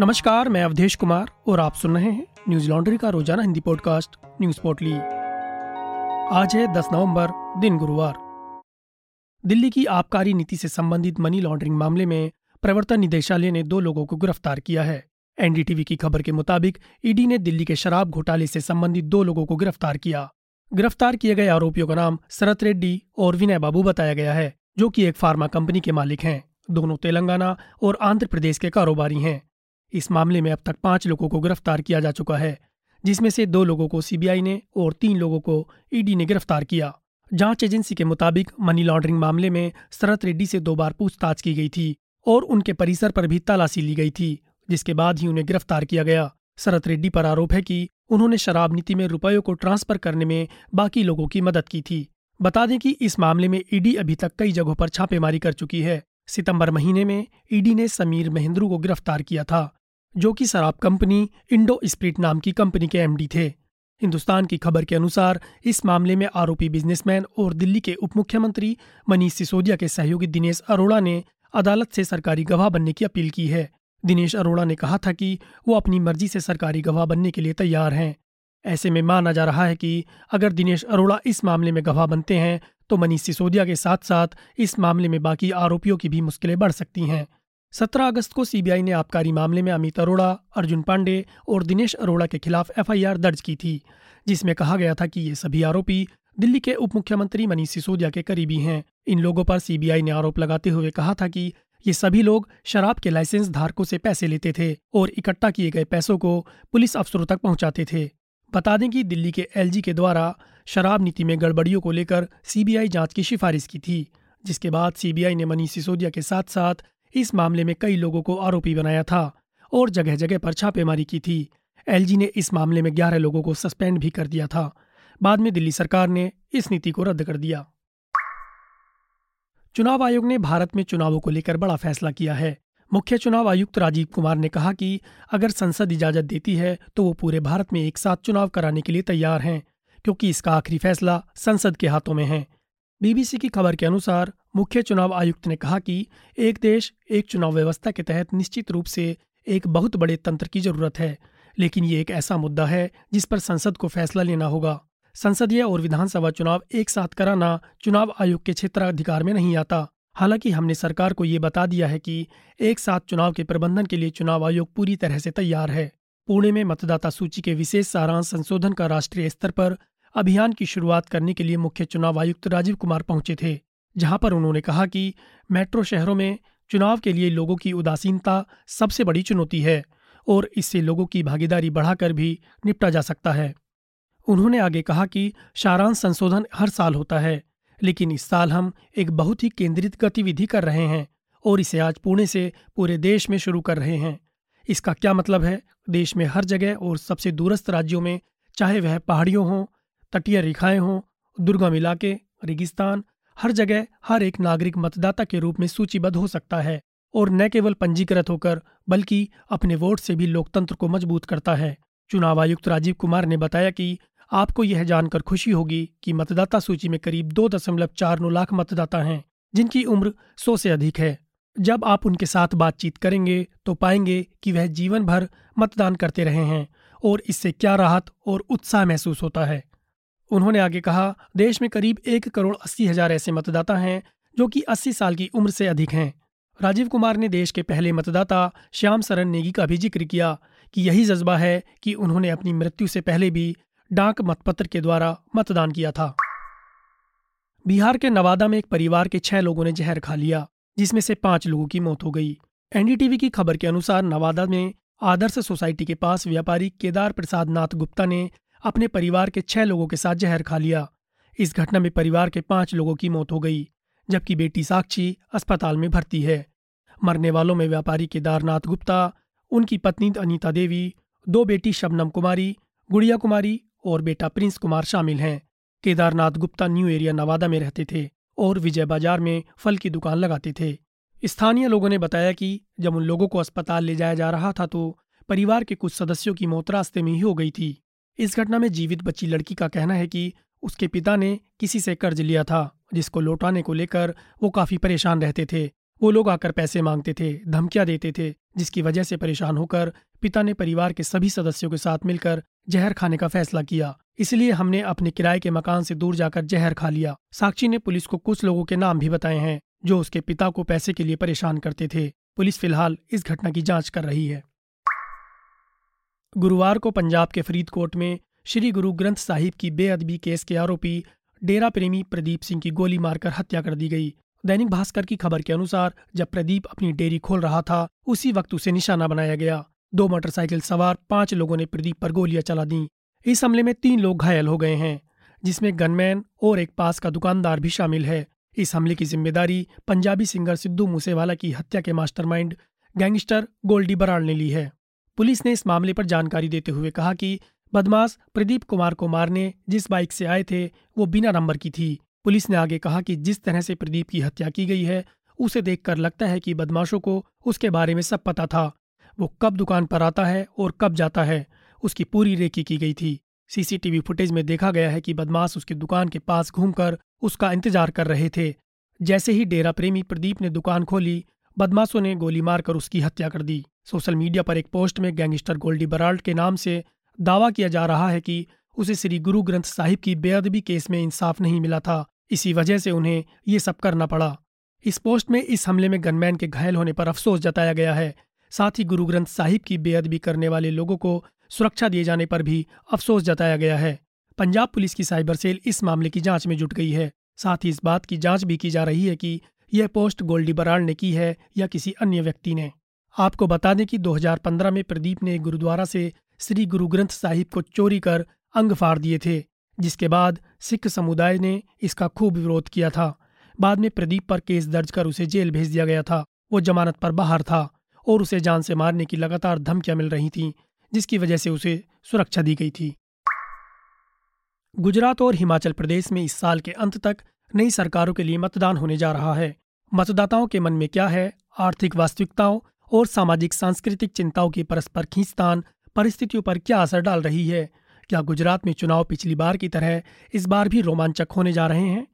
नमस्कार, मैं अवधेश कुमार और आप सुन रहे हैं न्यूज़ लॉन्ड्री का रोज़ाना हिंदी पॉडकास्ट, न्यूज़ पोर्टली। आज है 10 नवंबर, दिन गुरुवार। दिल्ली की आबकारी नीति से संबंधित मनी लॉन्ड्रिंग मामले में प्रवर्तन निदेशालय ने दो लोगों को गिरफ़्तार किया है। एनडीटीवी की खबर के मुताबिक, ईडी ने दिल्ली के शराब घोटाले से संबंधित दो लोगों को गिरफ़्तार किया। गिरफ़्तार किए गए आरोपियों का नाम शरत रेड्डी और विनय बाबू बताया गया है, जो कि एक फार्मा कंपनी के मालिक हैं। दोनों तेलंगाना और आंध्र प्रदेश के कारोबारी हैं। इस मामले में अब तक पाँच लोगों को गिरफ़्तार किया जा चुका है, जिसमें से दो लोगों को सीबीआई ने और तीन लोगों को ईडी ने गिरफ़्तार किया। जाँच एजेंसी के मुताबिक मनी लॉन्ड्रिंग मामले में शरत रेड्डी से दो बार पूछताछ की गई थी और उनके परिसर पर भी तलाशी ली गई थी, जिसके बाद ही उन्हें गिरफ़्तार किया गया। शरत रेड्डी पर आरोप है कि उन्होंने शराब नीति में रुपयों को ट्रांसफ़र करने में बाकी लोगों की मदद की थी। बता दें कि इस मामले में ईडी अभी तक कई जगहों पर छापेमारी कर चुकी है। सितंबर महीने में ईडी ने समीर महेंद्रू को गिरफ़्तार किया था। जो कि शराब कंपनी इंडो स्प्रिट नाम की कंपनी के एमडी थे। हिंदुस्तान की खबर के अनुसार, इस मामले में आरोपी बिजनेसमैन और दिल्ली के उप मुख्यमंत्री मनीष सिसोदिया के सहयोगी दिनेश अरोड़ा ने अदालत से सरकारी गवाह बनने की अपील की है। दिनेश अरोड़ा ने कहा था कि वो अपनी मर्ज़ी से सरकारी गवाह बनने के लिए तैयार हैं। ऐसे में माना जा रहा है कि अगर दिनेश अरोड़ा इस मामले में गवाह बनते हैं तो मनीष सिसोदिया के साथ साथ इस मामले में बाकी आरोपियों की भी मुश्किलें बढ़ सकती हैं। सत्रह अगस्त को सीबीआई ने आबकारी मामले में अमित अरोड़ा, अर्जुन पांडे और दिनेश अरोड़ा के खिलाफ एफआईआर दर्ज की थी, जिसमें कहा गया था कि ये सभी आरोपी दिल्ली के उप मुख्यमंत्री मनीष सिसोदिया के करीबी हैं। इन लोगों पर सीबीआई ने आरोप लगाते हुए कहा था कि ये सभी लोग शराब के लाइसेंस धारकों से पैसे लेते थे और इकट्ठा किए गए पैसों को पुलिस अफसरों तक पहुंचाते थे। बता दें कि दिल्ली के एलजी के द्वारा शराब नीति में गड़बड़ियों को लेकर सीबीआई जाँच की सिफारिश की थी, जिसके बाद सीबीआई ने मनीष सिसोदिया के साथ साथ इस मामले में कई लोगों को आरोपी बनाया था और जगह जगह पर छापेमारी की थी। एलजी ने इस मामले में ग्यारह लोगों को सस्पेंड भी कर दिया था। बाद में दिल्ली सरकार ने इस नीति को रद्द कर दिया। चुनाव आयोग ने भारत में चुनावों को लेकर बड़ा फैसला किया है। मुख्य चुनाव आयुक्त राजीव कुमार ने कहा कि अगर संसद इजाज़त देती है तो वो पूरे भारत में एक साथ चुनाव कराने के लिए तैयार हैं, क्योंकि इसका आखिरी फैसला संसद के हाथों में है। बीबीसी की खबर के अनुसार मुख्य चुनाव आयुक्त ने कहा कि एक देश, एक चुनाव व्यवस्था के तहत निश्चित रूप से एक बहुत बड़े तंत्र की ज़रूरत है। लेकिन ये एक ऐसा मुद्दा है जिस पर संसद को फैसला लेना होगा। संसदीय और विधानसभा चुनाव एक साथ कराना चुनाव आयोग के क्षेत्राधिकार में नहीं आता। हालाँकि हमने सरकार को ये बता दिया है कि एक साथ चुनाव के प्रबंधन के लिए चुनाव आयोग पूरी तरह से तैयार है। पुणे में मतदाता सूची के विशेष सारांश संशोधन का राष्ट्रीय स्तर पर अभियान की शुरुआत करने के लिए मुख्य चुनाव आयुक्त राजीव कुमार पहुँचे थे, जहाँ पर उन्होंने कहा कि मेट्रो शहरों में चुनाव के लिए लोगों की उदासीनता सबसे बड़ी चुनौती है और इससे लोगों की भागीदारी बढ़ाकर भी निपटा जा सकता है। उन्होंने आगे कहा कि सारांश संशोधन हर साल होता है, लेकिन इस साल हम एक बहुत ही केंद्रित गतिविधि कर रहे हैं और इसे आज पुणे से पूरे देश में शुरू कर रहे हैं। इसका क्या मतलब है? देश में हर जगह और सबसे दूरस्थ राज्यों में चाहे वह पहाड़ियों हों तटीय रेखाएँ हों, दुर्गम इलाके, रेगिस्तान, हर जगह हर एक नागरिक मतदाता के रूप में सूचीबद्ध हो सकता है और न केवल पंजीकृत होकर, बल्कि अपने वोट से भी लोकतंत्र को मज़बूत करता है। चुनाव आयुक्त राजीव कुमार ने बताया कि आपको यह जानकर खुशी होगी कि मतदाता सूची में करीब दो दशमलव चार नौ लाख मतदाता हैं, जिनकी उम्र सौ से अधिक है। जब आप उनके साथ बातचीत करेंगे तो पाएँगे कि वह जीवन भर मतदान करते रहे हैं और इससे क्या राहत और उत्साह महसूस होता है। उन्होंने आगे कहा, देश में करीब एक करोड़ अस्सी हज़ार ऐसे मतदाता हैं, जो कि अस्सी साल की उम्र से अधिक हैं। राजीव कुमार ने देश के पहले मतदाता श्याम सरन नेगी का भी ज़िक्र किया कि यही जज्बा है कि उन्होंने अपनी मृत्यु से पहले भी डाक मतपत्र के द्वारा मतदान किया था। बिहार के नवादा में एक परिवार के छह लोगों ने जहर खा लिया, जिसमें से पाँच लोगों की मौत हो गई। एनडीटीवी की खबर के अनुसार नवादा में आदर्श सोसाइटी के पास व्यापारी केदार प्रसाद नाथ गुप्ता ने अपने परिवार के छह लोगों के साथ जहर खा लिया। इस घटना में परिवार के पाँच लोगों की मौत हो गई, जबकि बेटी साक्षी अस्पताल में भर्ती है। मरने वालों में व्यापारी केदारनाथ गुप्ता, उनकी पत्नी अनीता देवी, दो बेटी शबनम कुमारी, गुड़िया कुमारी और बेटा प्रिंस कुमार शामिल हैं। केदारनाथ गुप्ता न्यू एरिया नवादा में रहते थे और विजय बाज़ार में फल की दुकान लगाते थे। स्थानीय लोगों ने बताया कि जब उन लोगों को अस्पताल ले जाया जा रहा था तो परिवार के कुछ सदस्यों की मौत रास्ते में ही हो गई थी। इस घटना में जीवित बच्ची लड़की का कहना है कि उसके पिता ने किसी से कर्ज लिया था, जिसको लौटाने को लेकर वो काफ़ी परेशान रहते थे। वो लोग आकर पैसे मांगते थे, धमकियाँ देते थे, जिसकी वजह से परेशान होकर पिता ने परिवार के सभी सदस्यों के साथ मिलकर जहर खाने का फैसला किया। इसलिए हमने अपने किराए के मकान से दूर जाकर जहर खा लिया। साक्षी ने पुलिस को कुछ लोगों के नाम भी बताए हैं, जो उसके पिता को पैसे के लिए परेशान करते थे। पुलिस फ़िलहाल इस घटना की जाँच कर रही है। गुरुवार को पंजाब के फरीदकोट में श्री गुरु ग्रंथ साहिब की बेअदबी केस के आरोपी डेरा प्रेमी प्रदीप सिंह की गोली मारकर हत्या कर दी गई। दैनिक भास्कर की खबर के अनुसार, जब प्रदीप अपनी डेयरी खोल रहा था, उसी वक्त उसे निशाना बनाया गया। दो मोटरसाइकिल सवार पाँच लोगों ने प्रदीप पर गोलियाँ चला दी। इस हमले में तीन लोग घायल हो गए हैं, जिसमें गनमैन और एक पास का दुकानदार भी शामिल है। इस हमले की ज़िम्मेदारी पंजाबी सिंगर सिद्धू मूसेवाला की हत्या के मास्टरमाइंड गैंगस्टर गोल्डी बराड़ ने ली है। पुलिस ने इस मामले पर जानकारी देते हुए कहा कि बदमाश प्रदीप कुमार को मारने जिस बाइक से आए थे, वो बिना नंबर की थी। पुलिस ने आगे कहा कि जिस तरह से प्रदीप की हत्या की गई है, उसे देखकर लगता है कि बदमाशों को उसके बारे में सब पता था। वो कब दुकान पर आता है और कब जाता है, उसकी पूरी रेकी की गई थी। सीसीटीवी फुटेज में देखा गया है कि बदमाश उसकी दुकान के पास घूमकर उसका इंतज़ार कर रहे थे। जैसे ही डेरा प्रेमी प्रदीप ने दुकान खोली बदमाशों ने गोली मारकर उसकी हत्या कर दी। सोशल मीडिया पर एक पोस्ट में गैंगस्टर गोल्डी बराल्ट के नाम से दावा किया जा रहा है कि उसे श्री गुरु ग्रंथ साहिब की बेअदबी केस में इंसाफ नहीं मिला था। इसी वजह से उन्हें ये सब करना पड़ा। इस पोस्ट में इस हमले में गनमैन के घायल होने पर अफसोस जताया गया है। साथ ही गुरु ग्रंथ साहिब की बेअदबी करने वाले लोगों को सुरक्षा दिए जाने पर भी अफसोस जताया गया है। पंजाब पुलिस की साइबर सेल इस मामले की जाँच में जुट गई है। साथ ही इस बात की जाँच भी की जा रही है कि यह पोस्ट गोल्डी बराड़ ने की है या किसी अन्य व्यक्ति ने। आपको बता दें कि 2015 में प्रदीप ने गुरुद्वारा से श्री गुरु ग्रंथ साहिब को चोरी कर अंग फाड़ दिए थे, जिसके बाद सिख समुदाय ने इसका खूब विरोध किया था। बाद में प्रदीप पर केस दर्ज कर उसे जेल भेज दिया गया था। वो जमानत पर बाहर था और उसे जान से मारने की लगातार धमकियाँ मिल रही थीं, जिसकी वजह से उसे सुरक्षा दी गई थी। गुजरात और हिमाचल प्रदेश में इस साल के अंत तक नई सरकारों के लिए मतदान होने जा रहा है। मतदाताओं के मन में क्या है? आर्थिक वास्तविकताओं और सामाजिक सांस्कृतिक चिंताओं की परस्पर खींचतान परिस्थितियों पर क्या असर डाल रही है? क्या गुजरात में चुनाव पिछली बार की तरह इस बार भी रोमांचक होने जा रहे हैं?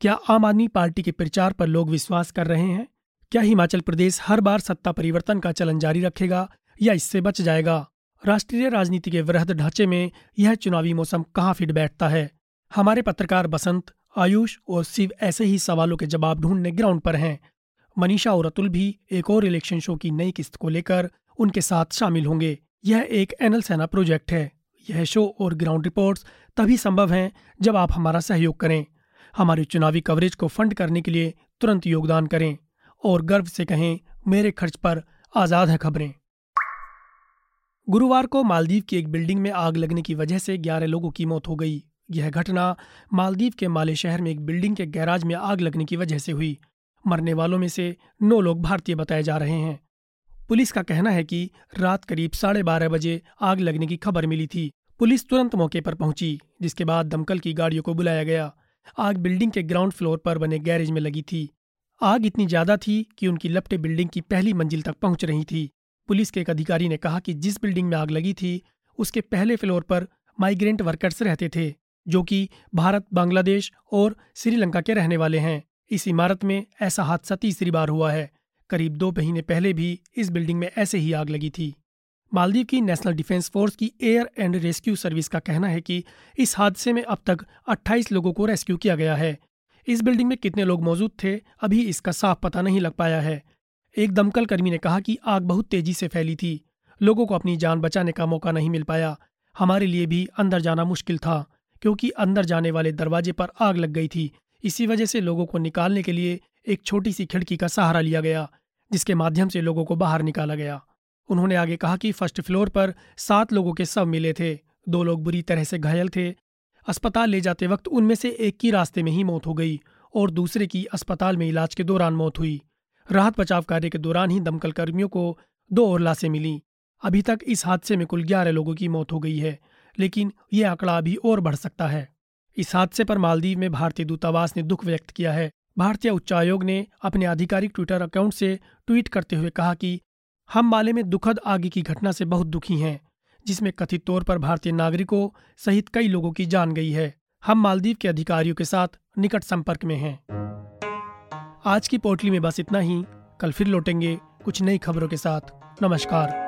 क्या आम आदमी पार्टी के प्रचार पर लोग विश्वास कर रहे हैं? क्या हिमाचल प्रदेश हर बार सत्ता परिवर्तन का चलन जारी रखेगा या इससे बच जाएगा? राष्ट्रीय राजनीति के वृहद ढांचे में यह चुनावी मौसम कहाँ फिट बैठता है? हमारे पत्रकार बसंत आयुष और शिव ऐसे ही सवालों के जवाब ढूँढने ग्राउंड पर हैं। मनीषा और अतुल भी एक और इलेक्शन शो की नई किस्त को लेकर उनके साथ शामिल होंगे। यह एक एनएल सेना प्रोजेक्ट है। यह शो और ग्राउंड रिपोर्ट्स तभी संभव हैं जब आप हमारा सहयोग करें। हमारी चुनावी कवरेज को फंड करने के लिए तुरंत योगदान करें और गर्व से कहें, मेरे खर्च पर आज़ाद है खबरें। गुरुवार को मालदीव की एक बिल्डिंग में आग लगने की वजह से ग्यारह लोगों की मौत हो गई। यह घटना मालदीव के माले शहर में एक बिल्डिंग के गैराज में आग लगने की वजह से हुई। मरने वालों में से नौ लोग भारतीय बताए जा रहे हैं। पुलिस का कहना है कि रात करीब साढ़े बारह बजे आग लगने की खबर मिली थी। पुलिस तुरंत मौके पर पहुँची, जिसके बाद दमकल की गाड़ियों को बुलाया गया। आग बिल्डिंग के ग्राउंड फ्लोर पर बने गैरेज में लगी थी। आग इतनी ज़्यादा थी कि उनकी लपटे बिल्डिंग की पहली मंजिल तक पहुँच रही थी। पुलिस के एक अधिकारी ने कहा कि जिस बिल्डिंग में आग लगी थी, उसके पहले फ्लोर पर माइग्रेंट वर्कर्स रहते थे। जो कि भारत, बांग्लादेश और श्रीलंका के रहने वाले हैं। इस इमारत में ऐसा हादसा तीसरी बार हुआ है। करीब दो महीने पहले भी इस बिल्डिंग में ऐसे ही आग लगी थी। मालदीव की नेशनल डिफेंस फोर्स की एयर एंड रेस्क्यू सर्विस का कहना है कि इस हादसे में अब तक 28 लोगों को रेस्क्यू किया गया है। इस बिल्डिंग में कितने लोग मौजूद थे, अभी इसका साफ़ पता नहीं लग पाया है। एक दमकल कर्मी ने कहा कि आग बहुत तेज़ी से फैली थी। लोगों को अपनी जान बचाने का मौका नहीं मिल पाया। हमारे लिए भी अंदर जाना मुश्किल था। क्योंकि अंदर जाने वाले दरवाजे पर आग लग गई थी। इसी वजह से लोगों को निकालने के लिए एक छोटी सी खिड़की का सहारा लिया गया, जिसके माध्यम से लोगों को बाहर निकाला गया। उन्होंने आगे कहा कि फ़र्स्ट फ्लोर पर सात लोगों के शव मिले थे। दो लोग बुरी तरह से घायल थे। अस्पताल ले जाते वक्त उनमें से एक की रास्ते में ही मौत हो गई और दूसरे की अस्पताल में इलाज के दौरान मौत हुई। राहत बचाव कार्य के दौरान ही दमकल कर्मियों को दो और लाशें मिली। अभी तक इस हादसे में कुल ग्यारह लोगों की मौत हो गई है। लेकिन ये आंकड़ा अभी और बढ़ सकता है। इस हादसे पर मालदीव में भारतीय दूतावास ने दुख व्यक्त किया है। भारतीय उच्चायोग ने अपने आधिकारिक ट्विटर अकाउंट से ट्वीट करते हुए कहा कि हम माले में दुखद आगे की घटना से बहुत दुखी हैं, जिसमें कथित तौर पर भारतीय नागरिकों सहित कई लोगों की जान गई है। हम मालदीव के अधिकारियों के साथ निकट संपर्क में हैं। आज की पोटली में बस इतना ही। कल फिर लौटेंगे कुछ नई खबरों के साथ। नमस्कार।